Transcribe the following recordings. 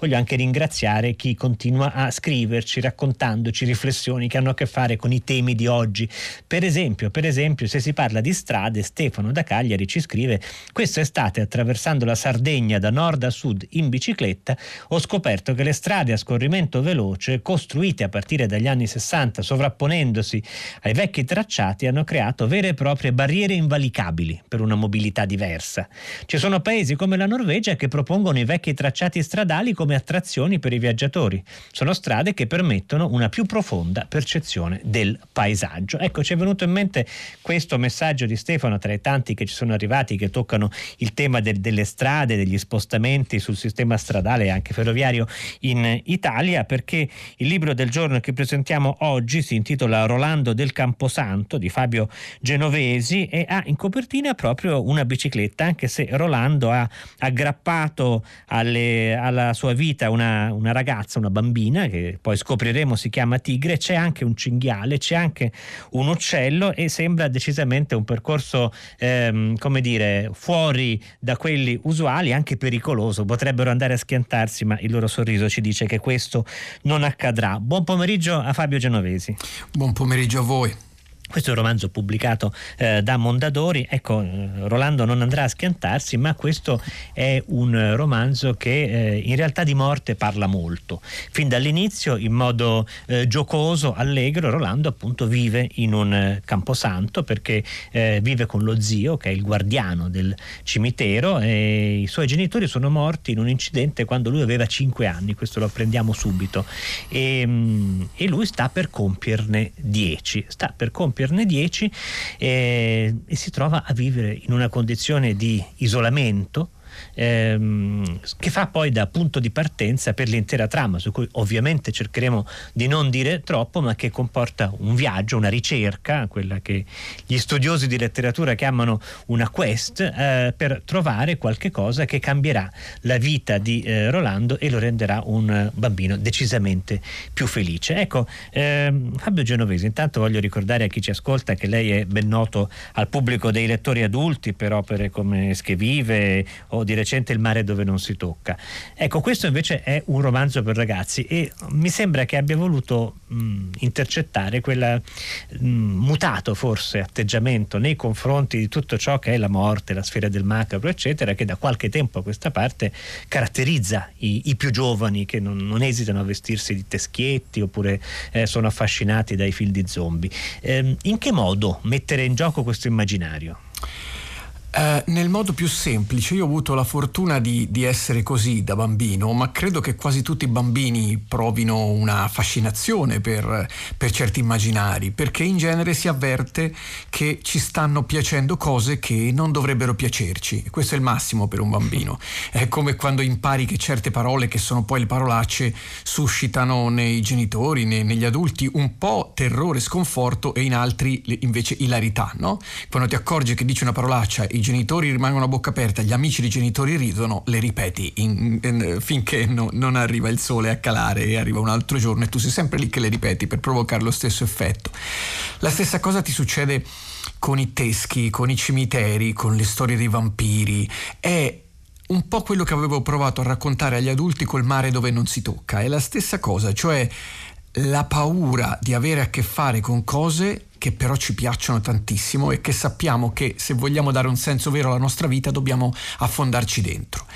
Voglio anche ringraziare chi continua a scriverci, raccontandoci riflessioni che hanno a che fare con i temi di oggi. Per esempio, per esempio, se si parla di strade, Stefano da Cagliari ci scrive: Quest'estate, attraversando la Sardegna da nord a sud in bicicletta, ho scoperto che le strade a scorrimento veloce, costruite a partire dagli anni 60, sovrapponendosi ai vecchi tracciati, hanno creato vere e proprie barriere invalicabili per una mobilità diversa. Ci sono paesi come la Norvegia che propongono i vecchi tracciati stradali come come attrazioni per i viaggiatori. Sono strade che permettono una più profonda percezione del paesaggio. Ecco, ci è venuto in mente questo messaggio di Stefano tra i tanti che ci sono arrivati che toccano il tema del, delle strade, degli spostamenti sul sistema stradale e anche ferroviario in Italia, perché il libro del giorno che presentiamo oggi si intitola Rolando del Camposanto di Fabio Genovesi e ha in copertina proprio una bicicletta, anche se Rolando ha aggrappato alle, alla sua vita una, una, ragazza, una bambina, che poi scopriremo si chiama Tigre, c'è anche un cinghiale, c'è anche un uccello e sembra decisamente un percorso, ehm, come dire, fuori da quelli usuali, anche pericoloso. Potrebbero andare a schiantarsi, ma il loro sorriso ci dice che questo non accadrà. Buon pomeriggio a Fabio Genovesi. Buon pomeriggio a voi. Questo è un romanzo pubblicato eh, da Mondadori. Ecco, eh, Rolando non andrà a schiantarsi, ma questo è un romanzo che eh, in realtà di morte parla molto. Fin dall'inizio, in modo eh, giocoso, allegro, Rolando appunto vive in un eh, camposanto perché eh, vive con lo zio, che è il guardiano del cimitero, e i suoi genitori sono morti in un incidente quando lui aveva 5 anni, questo lo apprendiamo subito, e, mm, e lui sta per compierne 10. Sta per compierne compierne 10 eh, e si trova a vivere in una condizione di isolamento ehm, che fa poi da punto di partenza per l'intera trama, su cui ovviamente cercheremo di non dire troppo, ma che comporta un viaggio, una ricerca, quella che gli studiosi di letteratura chiamano una quest, eh, per trovare qualche cosa che cambierà la vita di eh, Rolando e lo renderà un bambino decisamente più felice. Ecco, ehm, Fabio Genovese, intanto voglio ricordare a chi ci ascolta che lei è ben noto al pubblico dei lettori adulti per opere come Schevive o di recente Il mare dove non si tocca. Ecco, questo invece è un romanzo per ragazzi e mi sembra che abbia voluto mh, intercettare quel mutato forse atteggiamento nei confronti di tutto ciò che è la morte, la sfera del macabro, eccetera, che da qualche tempo a questa parte caratterizza i, i più giovani che non, non, esitano a vestirsi di teschietti oppure eh, sono affascinati dai film di zombie. Eh, in che modo mettere in gioco questo immaginario? Eh, nel modo più semplice, io ho avuto la fortuna di, di, essere così da bambino, ma credo che quasi tutti i bambini provino una fascinazione per, per, certi immaginari, perché in genere si avverte che ci stanno piacendo cose che non dovrebbero piacerci. Questo è il massimo per un bambino. È come quando impari che certe parole, che sono poi le parolacce, suscitano nei genitori, nei, negli adulti, un po' terrore, sconforto e in altri invece ilarità, no? Quando ti accorgi che dici una parolaccia i genitori rimangono a bocca aperta, gli amici dei genitori ridono, le ripeti in, in, finché no, non arriva il sole a calare e arriva un altro giorno e tu sei sempre lì che le ripeti per provocare lo stesso effetto. La stessa cosa ti succede con i teschi, con i cimiteri, con le storie dei vampiri. È un po' quello che avevo provato a raccontare agli adulti col mare dove non si tocca. È la stessa cosa, cioè la paura di avere a che fare con cose che però ci piacciono tantissimo e che sappiamo che se vogliamo dare un senso vero alla nostra vita dobbiamo affondarci dentro.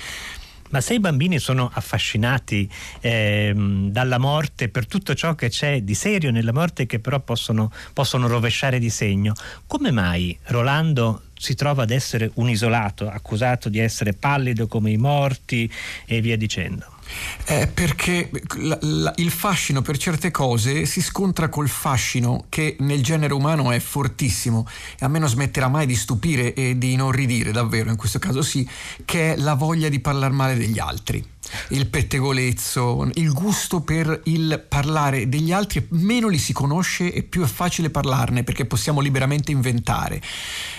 Ma se i bambini sono affascinati eh, dalla morte per tutto ciò che c'è di serio nella morte che però possono, possono rovesciare di segno, come mai Rolando si trova ad essere un isolato, accusato di essere pallido come i morti e via dicendo? Eh, perché la, la, il fascino per certe cose si scontra col fascino che nel genere umano è fortissimo e a me non smetterà mai di stupire e di inorridire davvero, in questo caso sì, che è la voglia di parlare male degli altri il pettegolezzo, il gusto per il parlare degli altri, meno li si conosce e più è facile parlarne perché possiamo liberamente inventare.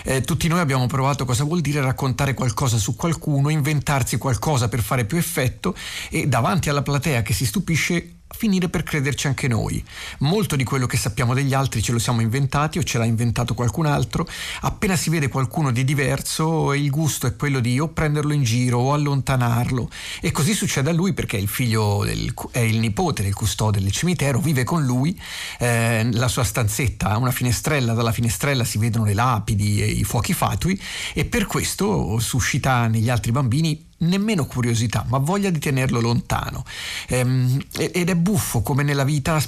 Eh, tutti noi abbiamo provato cosa vuol dire raccontare qualcosa su qualcuno, inventarsi qualcosa per fare più effetto e davanti alla platea che si stupisce finire per crederci anche noi. Molto di quello che sappiamo degli altri ce lo siamo inventati o ce l'ha inventato qualcun altro. Appena si vede qualcuno di diverso, il gusto è quello di o prenderlo in giro o allontanarlo. E così succede a lui perché il figlio, del, è il nipote del custode del cimitero, vive con lui, eh, la sua stanzetta ha una finestrella, dalla finestrella si vedono le lapidi e i fuochi fatui e per questo suscita negli altri bambini nemmeno curiosità, ma voglia di tenerlo lontano. Ehm, ed è buffo come nella vita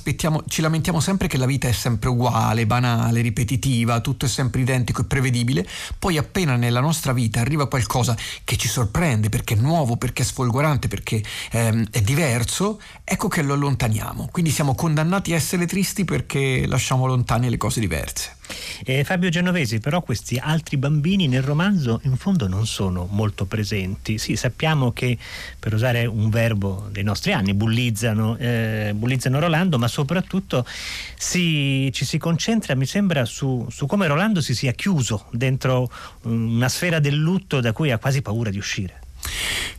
ci lamentiamo sempre che la vita è sempre uguale, banale, ripetitiva, tutto è sempre identico e prevedibile, poi appena nella nostra vita arriva qualcosa che ci sorprende perché è nuovo, perché è sfolgorante, perché ehm, è diverso, ecco che lo allontaniamo. Quindi siamo condannati a essere tristi perché lasciamo lontane le cose diverse. Eh, Fabio Genovesi, però questi altri bambini nel romanzo in fondo non sono molto presenti. Sì, sappiamo che, per usare un verbo dei nostri anni, bullizzano, eh, bullizzano Rolando, ma soprattutto si, ci si concentra, mi sembra, su, su come Rolando si sia chiuso dentro una sfera del lutto da cui ha quasi paura di uscire.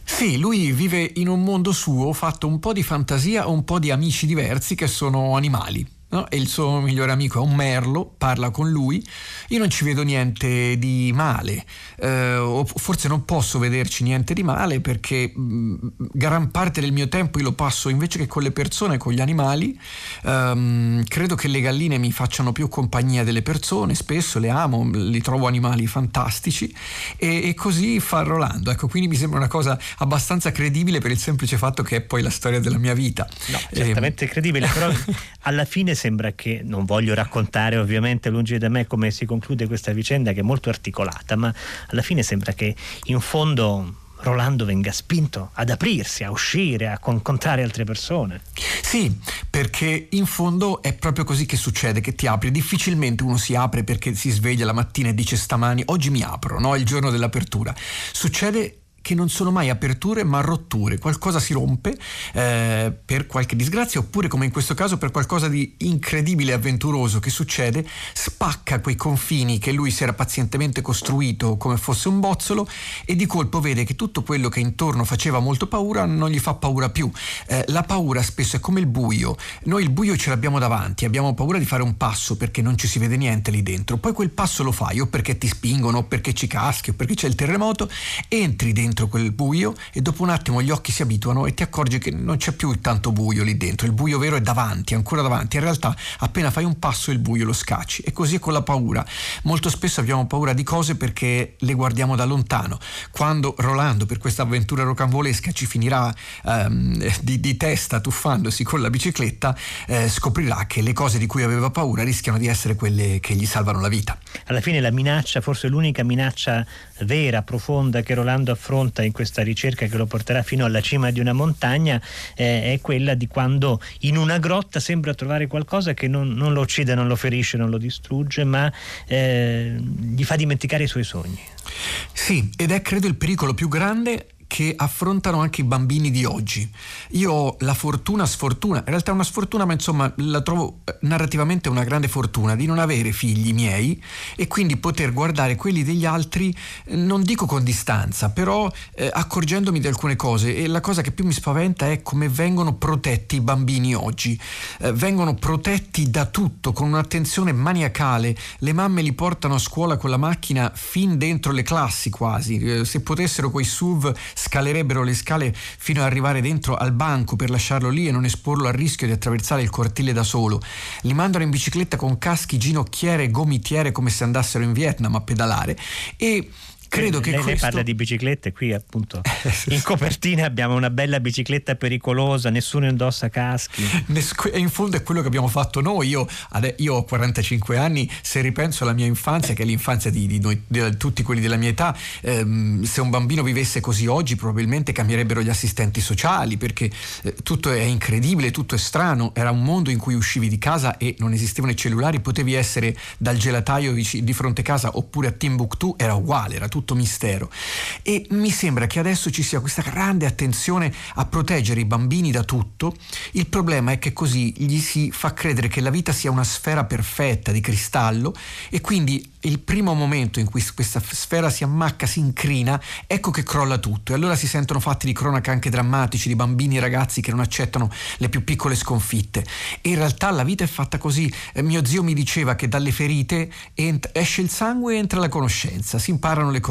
Sì, lui vive in un mondo suo fatto un po' di fantasia, un po' di amici diversi che sono animali No? e il suo migliore amico è un merlo, parla con lui, io non ci vedo niente di male, eh, o forse non posso vederci niente di male perché mh, mm, gran parte del mio tempo io lo passo invece che con le persone, con gli animali, um, credo che le galline mi facciano più compagnia delle persone, spesso le amo, li trovo animali fantastici e, e così fa Rolando, ecco quindi mi sembra una cosa abbastanza credibile per il semplice fatto che è poi la storia della mia vita. No, certamente eh, credibile, però alla fine sembra che, non voglio raccontare ovviamente lungi da me come si conclude questa vicenda che è molto articolata, ma alla fine sembra che in fondo Rolando venga spinto ad aprirsi, a uscire, a incontrare altre persone. Sì, perché in fondo è proprio così che succede, che ti apri. Difficilmente uno si apre perché si sveglia la mattina e dice stamani oggi mi apro, no? È il giorno dell'apertura. Succede che non sono mai aperture ma rotture, qualcosa si rompe eh, per qualche disgrazia oppure come in questo caso per qualcosa di incredibile e avventuroso che succede, spacca quei confini che lui si era pazientemente costruito come fosse un bozzolo e di colpo vede che tutto quello che intorno faceva molto paura non gli fa paura più. Eh, la paura spesso è come il buio, noi il buio ce l'abbiamo davanti, abbiamo paura di fare un passo perché non ci si vede niente lì dentro, poi quel passo lo fai o perché ti spingono o perché ci caschi o perché c'è il terremoto, entri dentro dentro quel buio e dopo un attimo gli occhi si abituano e ti accorgi che non c'è più tanto buio lì dentro, il buio vero è davanti, ancora davanti, in realtà appena fai un passo il buio lo scacci e così è con la paura. Molto spesso abbiamo paura di cose perché le guardiamo da lontano. Quando Rolando per questa avventura rocambolesca ci finirà um, di, di, testa tuffandosi con la bicicletta, eh, scoprirà che le cose di cui aveva paura rischiano di essere quelle che gli salvano la vita. Alla fine la minaccia, forse l'unica minaccia vera, profonda che Rolando affronta in questa ricerca che lo porterà fino alla cima di una montagna eh, è quella di quando in una grotta sembra trovare qualcosa che non, non lo uccide, non lo ferisce, non lo distrugge, ma eh, gli fa dimenticare i suoi sogni. Sì, ed è credo il pericolo più grande che affrontano anche i bambini di oggi. Io ho la fortuna, sfortuna, in realtà è una sfortuna, ma insomma la trovo eh, narrativamente una grande fortuna di non avere figli miei e quindi poter guardare quelli degli altri, eh, non dico con distanza, però eh, accorgendomi di alcune cose e la cosa che più mi spaventa è come vengono protetti i bambini oggi. Eh, vengono protetti da tutto, con un'attenzione maniacale. Le mamme li portano a scuola con la macchina fin dentro le classi quasi. Eh, se potessero quei SUV scalerebbero le scale fino ad arrivare dentro al banco per lasciarlo lì e non esporlo al rischio di attraversare il cortile da solo. Li mandano in bicicletta con caschi, ginocchiere e gomitiere come se andassero in Vietnam a pedalare e Credo che lei, questo... lei parla di biciclette qui appunto. In copertina abbiamo una bella bicicletta pericolosa nessuno indossa caschi. E in fondo è quello che abbiamo fatto noi. Io, io, ho 45 anni se ripenso alla mia infanzia che è l'infanzia di, di, noi, di tutti quelli della mia età ehm, se un bambino vivesse così oggi probabilmente cambierebbero gli assistenti sociali perché eh, tutto è incredibile tutto è strano. Era un mondo in cui uscivi di casa e non esistevano i cellulari potevi essere dal gelataio di fronte casa oppure a Timbuktu era uguale era tutto tutto mistero. E mi sembra che adesso ci sia questa grande attenzione a proteggere i bambini da tutto. Il problema è che così gli si fa credere che la vita sia una sfera perfetta di cristallo e quindi il primo momento in cui questa sfera si ammacca, si incrina, ecco che crolla tutto e allora si sentono fatti di cronaca anche drammatici di bambini e ragazzi che non accettano le più piccole sconfitte. E in realtà la vita è fatta così. Eh, mio zio mi diceva che dalle ferite ent- esce il sangue e entra la conoscenza, si imparano le cose.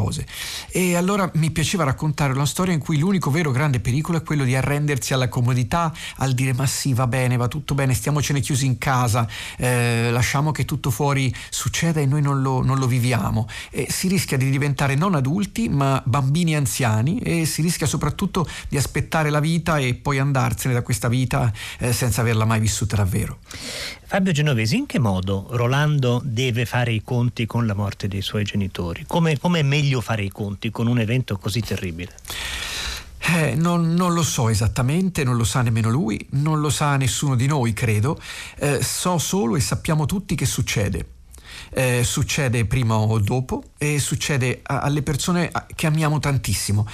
E allora mi piaceva raccontare una storia in cui l'unico vero grande pericolo è quello di arrendersi alla comodità, al dire ma sì va bene, va tutto bene, stiamocene chiusi in casa, eh, lasciamo che tutto fuori succeda e noi non lo non lo viviamo. E si rischia di diventare non adulti ma bambini anziani e si rischia soprattutto di aspettare la vita e poi andarsene da questa vita eh, senza averla mai vissuta davvero. Fabio Genovesi, in che modo Rolando deve fare i conti con la morte dei suoi genitori? Come, come è meglio fare i conti con un evento così terribile? Eh, non, non, lo so esattamente, non lo sa nemmeno lui, non lo sa nessuno di noi, credo. Eh, so solo e sappiamo tutti che succede eh, succede prima o dopo e succede a, alle persone che amiamo tantissimo.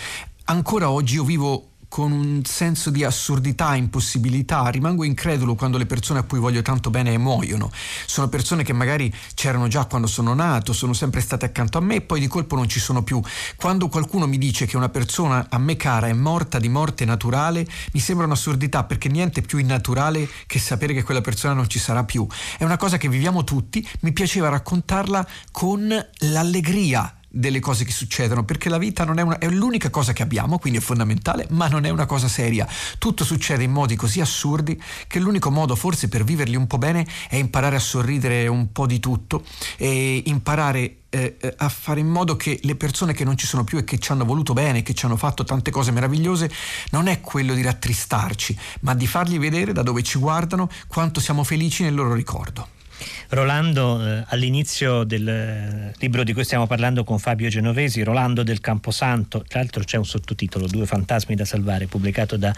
Ancora oggi io vivo con un senso di assurdità, impossibilità, rimango incredulo quando le persone a cui voglio tanto bene muoiono. Sono persone che magari c'erano già quando sono nato, sono sempre state accanto a me e poi di colpo non ci sono più. Quando qualcuno mi dice che una persona a me cara è morta di morte naturale, mi sembra un'assurdità perché niente più innaturale che sapere che quella persona non ci sarà più. È una cosa che viviamo tutti, mi piaceva raccontarla con l'allegria delle cose che succedono, perché la vita è, una, è l'unica cosa che abbiamo, quindi è fondamentale, ma non è una cosa seria. Tutto succede in modi così assurdi che l'unico modo forse per viverli un po' bene è imparare a sorridere un po' di tutto e imparare eh, eh, a fare in modo che le persone che non ci sono più e che ci hanno voluto bene, che ci hanno fatto tante cose meravigliose, non è quello di rattristarci, ma di fargli vedere da dove ci guardano quanto siamo felici nel loro ricordo. Rolando, eh, all'inizio del eh, libro di cui stiamo parlando con Fabio Genovesi, Rolando del Camposanto, tra l'altro c'è un sottotitolo, Due fantasmi da salvare, pubblicato da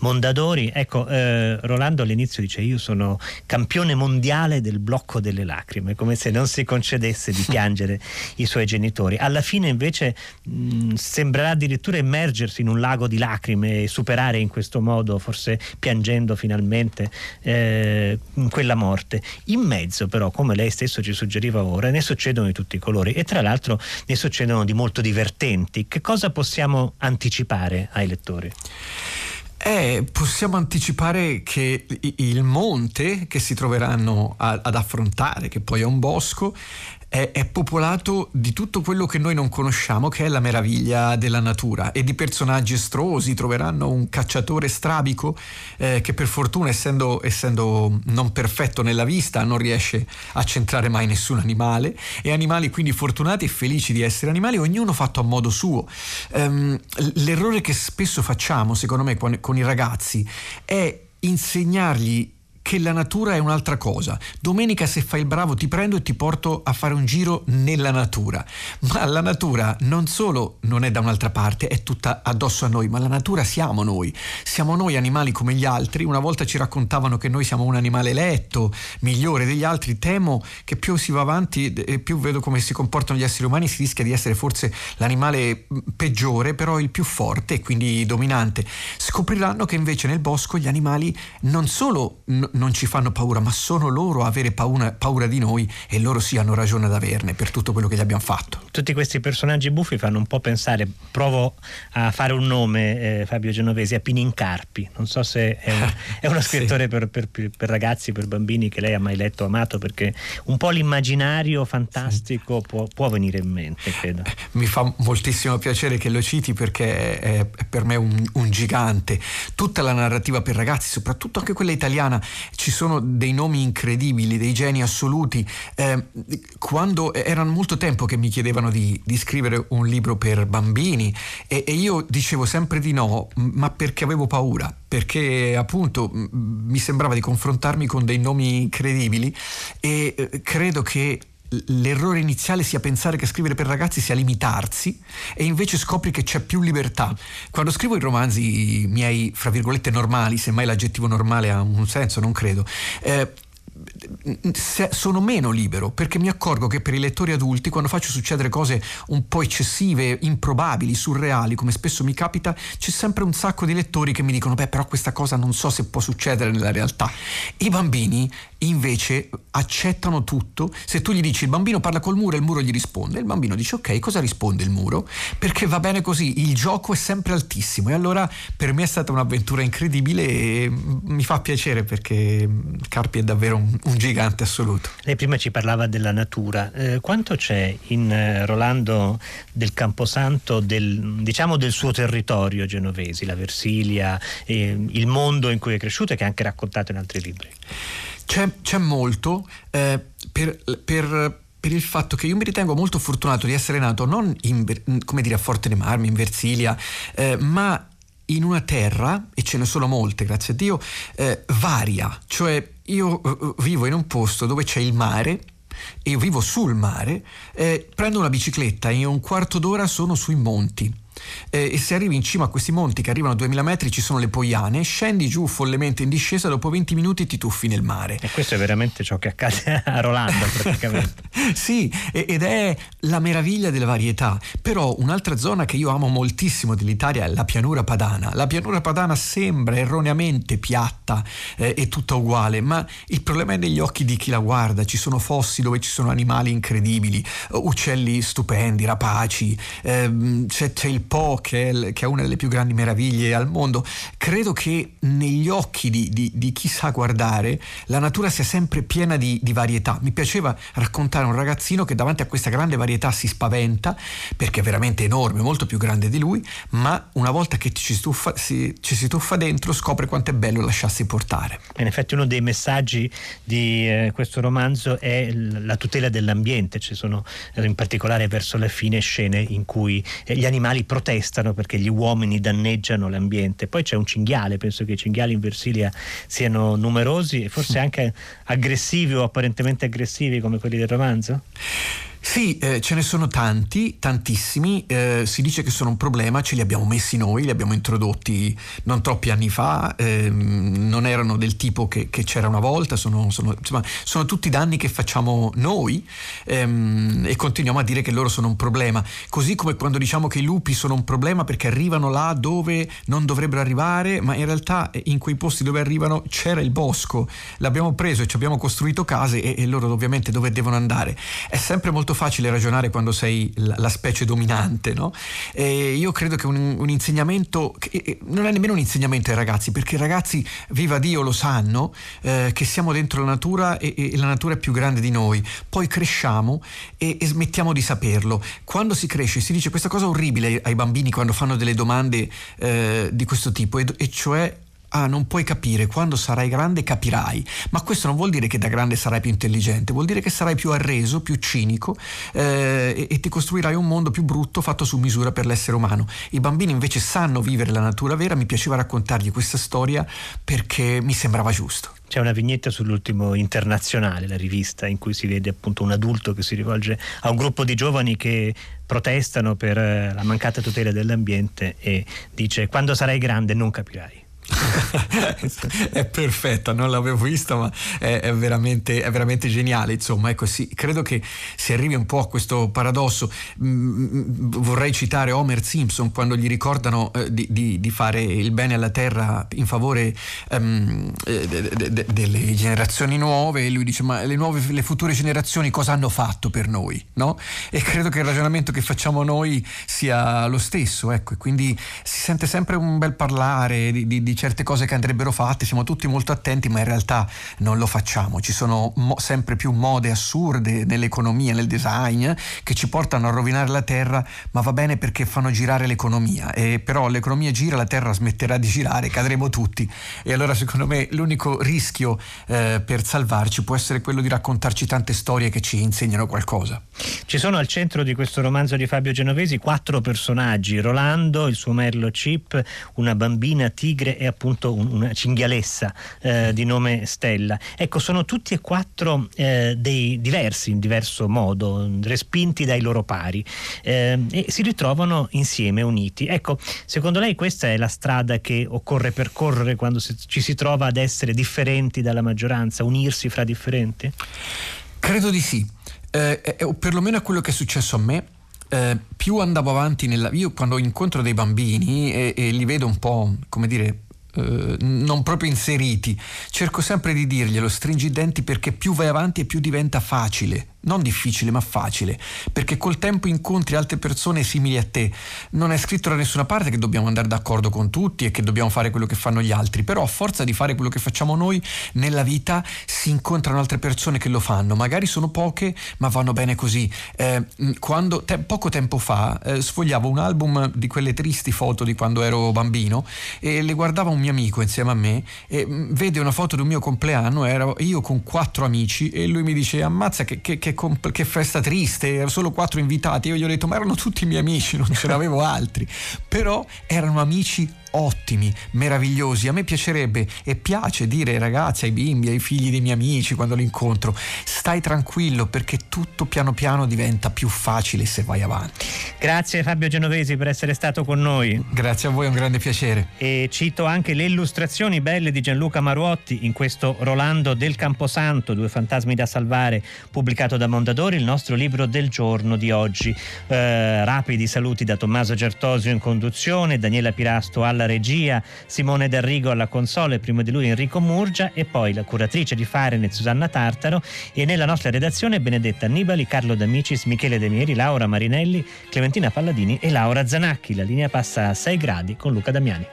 Mondadori. Ecco, eh, Rolando all'inizio dice io sono campione mondiale del blocco delle lacrime, come se non si concedesse di piangere i suoi genitori. Alla fine invece mh, sembrerà addirittura immergersi in un lago di lacrime e superare in questo modo, forse piangendo finalmente, eh, quella morte. In mezzo però, come lei stesso ci suggeriva ora, ne succedono di tutti i colori e tra l'altro ne succedono di molto divertenti. Che cosa possiamo anticipare ai lettori? Eh, possiamo anticipare che il monte che si troveranno ad affrontare, che poi è un bosco, è, è, popolato di tutto quello che noi non conosciamo, che è la meraviglia della natura e di personaggi estrosi. Troveranno un cacciatore strabico eh, che per fortuna, essendo, essendo, non perfetto nella vista, non riesce a centrare mai nessun animale e animali quindi fortunati e felici di essere animali, ognuno fatto a modo suo. Um, l'errore che spesso facciamo, secondo me, con, con i ragazzi è insegnargli che la natura è un'altra cosa. Domenica se fai il bravo ti prendo e ti porto a fare un giro nella natura. Ma la natura non solo non è da un'altra parte, è tutta addosso a noi, ma la natura siamo noi. Siamo noi animali come gli altri. Una volta ci raccontavano che noi siamo un animale eletto, migliore degli altri. Temo che più si va avanti e più vedo come si comportano gli esseri umani, si rischia di essere forse l'animale peggiore, però il più forte e quindi dominante. Scopriranno che invece nel bosco gli animali non solo non ci fanno paura, ma sono loro a avere paura, paura, di noi e loro sì hanno ragione ad averne per tutto quello che gli abbiamo fatto. Tutti questi personaggi buffi fanno un po' pensare, provo a fare un nome, eh, Fabio Genovesi, a Pinincarpi. Non so se è, un, è uno scrittore sì. per, per, per, ragazzi, per bambini che lei ha mai letto amato, perché un po' l'immaginario fantastico sì. può, può, venire in mente, credo. Mi fa moltissimo piacere che lo citi perché è, è per me un, un gigante. Tutta la narrativa per ragazzi, soprattutto anche quella italiana, ci sono dei nomi incredibili, dei geni assoluti. Eh, quando erano molto tempo che mi chiedevano di, di scrivere un libro per bambini e, e, io dicevo sempre di no, ma perché avevo paura, perché appunto mi sembrava di confrontarmi con dei nomi incredibili e eh, credo che l'errore iniziale sia pensare che scrivere per ragazzi sia limitarsi e invece scopri che c'è più libertà. Quando scrivo i romanzi miei, fra virgolette, normali, semmai l'aggettivo normale ha un senso, non credo, eh, sono meno libero perché mi accorgo che per i lettori adulti quando faccio succedere cose un po' eccessive, improbabili, surreali, come spesso mi capita, c'è sempre un sacco di lettori che mi dicono beh però questa cosa non so se può succedere nella realtà. I bambini invece accettano tutto. Se tu gli dici il bambino parla col muro il muro gli risponde, il bambino dice ok, cosa risponde il muro? Perché va bene così, il gioco è sempre altissimo e allora per me è stata un'avventura incredibile e mi fa piacere perché Carpi è davvero un, un gigante assoluto. Lei prima ci parlava della natura, eh, quanto c'è in eh, Rolando del Camposanto del, diciamo del suo territorio genovesi, la Versilia, eh, il mondo in cui è cresciuto e che ha anche raccontato in altri libri? C'è, c'è molto eh, per, per per il fatto che io mi ritengo molto fortunato di essere nato non in, come dire, a Forte dei Marmi, in Versilia, eh, ma in una terra, e ce ne sono molte, grazie a Dio, eh, varia. Cioè io eh, vivo in un posto dove c'è il mare, io vivo sul mare, eh, prendo una bicicletta e in un quarto d'ora sono sui monti eh, e se arrivi in cima a questi monti che arrivano a 2000 metri ci sono le poiane, scendi giù follemente in discesa, dopo 20 minuti ti tuffi nel mare. E questo è veramente ciò che accade a Rolando praticamente. sì, ed è la meraviglia della varietà. Però un'altra zona che io amo moltissimo dell'Italia è la pianura padana. La pianura padana sembra erroneamente piatta eh, e tutta uguale, ma il problema è negli occhi di chi la guarda. Ci sono fossi dove ci sono animali incredibili, uccelli stupendi, rapaci, eh, c'è, c'è il Po, che è, che è, una delle più grandi meraviglie al mondo, credo che negli occhi di, di, di chi sa guardare la natura sia sempre piena di, di, varietà. Mi piaceva raccontare un ragazzino che davanti a questa grande varietà si spaventa perché è veramente enorme, molto più grande di lui, ma una volta che ci, stuffa, si, ci si tuffa dentro scopre quanto è bello lasciarsi portare. In effetti uno dei messaggi di eh, questo romanzo è la tutela dell'ambiente, ci sono eh, in particolare verso la fine scene in cui eh, gli animali protestano perché gli uomini danneggiano l'ambiente. Poi c'è un cinghiale, penso che i cinghiali in Versilia siano numerosi e forse anche aggressivi o apparentemente aggressivi come quelli del romanzo? Sì, eh, ce ne sono tanti, tantissimi, eh, si dice che sono un problema, ce li abbiamo messi noi, li abbiamo introdotti non troppi anni fa, ehm, non erano del tipo che, che c'era una volta, sono, sono, insomma, sono, tutti danni che facciamo noi ehm, e continuiamo a dire che loro sono un problema, così come quando diciamo che i lupi sono un problema perché arrivano là dove non dovrebbero arrivare, ma in realtà eh, in quei posti dove arrivano c'era il bosco, l'abbiamo preso e ci abbiamo costruito case e, e loro ovviamente dove devono andare. È sempre molto facile ragionare quando sei la, specie dominante, no? E io credo che un, un insegnamento, che, non è nemmeno un insegnamento ai ragazzi, perché i ragazzi, viva Dio, lo sanno, eh, che siamo dentro la natura e, e, la natura è più grande di noi. Poi cresciamo e, e smettiamo di saperlo. Quando si cresce si dice questa cosa orribile ai, ai bambini quando fanno delle domande eh, di questo tipo, e, e cioè ah, non puoi capire, quando sarai grande capirai, ma questo non vuol dire che da grande sarai più intelligente, vuol dire che sarai più arreso, più cinico eh, e, e, ti costruirai un mondo più brutto fatto su misura per l'essere umano. I bambini invece sanno vivere la natura vera, mi piaceva raccontargli questa storia perché mi sembrava giusto. C'è una vignetta sull'ultimo internazionale, la rivista, in cui si vede appunto un adulto che si rivolge a un gruppo di giovani che protestano per eh, la mancata tutela dell'ambiente e dice quando sarai grande non capirai è perfetta, non l'avevo vista, ma è, è, veramente, è, veramente, geniale. Insomma, ecco, sì, credo che si arrivi un po' a questo paradosso. Mm, vorrei citare Homer Simpson quando gli ricordano eh, di, di, di, fare il bene alla terra in favore um, de, de, de, delle generazioni nuove, e lui dice: Ma le nuove, le future generazioni cosa hanno fatto per noi? No? E credo che il ragionamento che facciamo noi sia lo stesso, ecco, e quindi si sente sempre un bel parlare di, di certe cose che andrebbero fatte, siamo tutti molto attenti, ma in realtà non lo facciamo. Ci sono mo- sempre più mode assurde nell'economia, nel design, che ci portano a rovinare la terra, ma va bene perché fanno girare l'economia. E però l'economia gira, la terra smetterà di girare, cadremo tutti. E allora secondo me l'unico rischio eh, per salvarci può essere quello di raccontarci tante storie che ci insegnano qualcosa. Ci sono al centro di questo romanzo di Fabio Genovesi quattro personaggi, Rolando, il suo merlo Chip, una bambina tigre e e appunto un, una cinghialessa eh, di nome Stella. Ecco, sono tutti e quattro eh, dei diversi, in diverso modo, respinti dai loro pari eh, e si ritrovano insieme, uniti. Ecco, secondo lei questa è la strada che occorre percorrere quando si, ci si trova ad essere differenti dalla maggioranza, unirsi fra differenti? Credo di sì, eh, eh, o perlomeno è quello che è successo a me eh, più andavo avanti nella... Io quando incontro dei bambini e, e li vedo un po', come dire, eh, non proprio inseriti, cerco sempre di dirglielo, stringi i denti perché più vai avanti e più diventa facile non difficile ma facile, perché col tempo incontri altre persone simili a te. Non è scritto da nessuna parte che dobbiamo andare d'accordo con tutti e che dobbiamo fare quello che fanno gli altri, però a forza di fare quello che facciamo noi nella vita si incontrano altre persone che lo fanno, magari sono poche ma vanno bene così. Eh, quando, te, poco tempo fa eh, sfogliavo un album di quelle tristi foto di quando ero bambino e le guardava un mio amico insieme a me e vede una foto di un mio compleanno, ero io con quattro amici e lui mi dice ammazza che, che, che comp- che festa triste, solo quattro invitati. Io gli ho detto, ma erano tutti i miei amici, non ce n'avevo altri. Però erano amici ottimi, meravigliosi. A me piacerebbe e piace dire ai ragazzi, ai bimbi, ai figli dei miei amici quando li incontro, stai tranquillo perché tutto piano piano diventa più facile se vai avanti. Grazie Fabio Genovesi per essere stato con noi. Grazie a voi, è un grande piacere. E cito anche le illustrazioni belle di Gianluca Maruotti in questo Rolando del Camposanto, due fantasmi da salvare, pubblicato da Mondadori, il nostro libro del giorno di oggi. Eh, rapidi saluti da Tommaso Gertosio in conduzione, Daniela Pirasto alla regia, Simone D'Arrigo alla console, prima di lui Enrico Murgia e poi la curatrice di Farenet Susanna Tartaro e nella nostra redazione Benedetta Annibali, Carlo D'Amicis, Michele De Mieri, Laura Marinelli, Clementina Palladini e Laura Zanacchi. La linea passa a 6 gradi con Luca Damiani.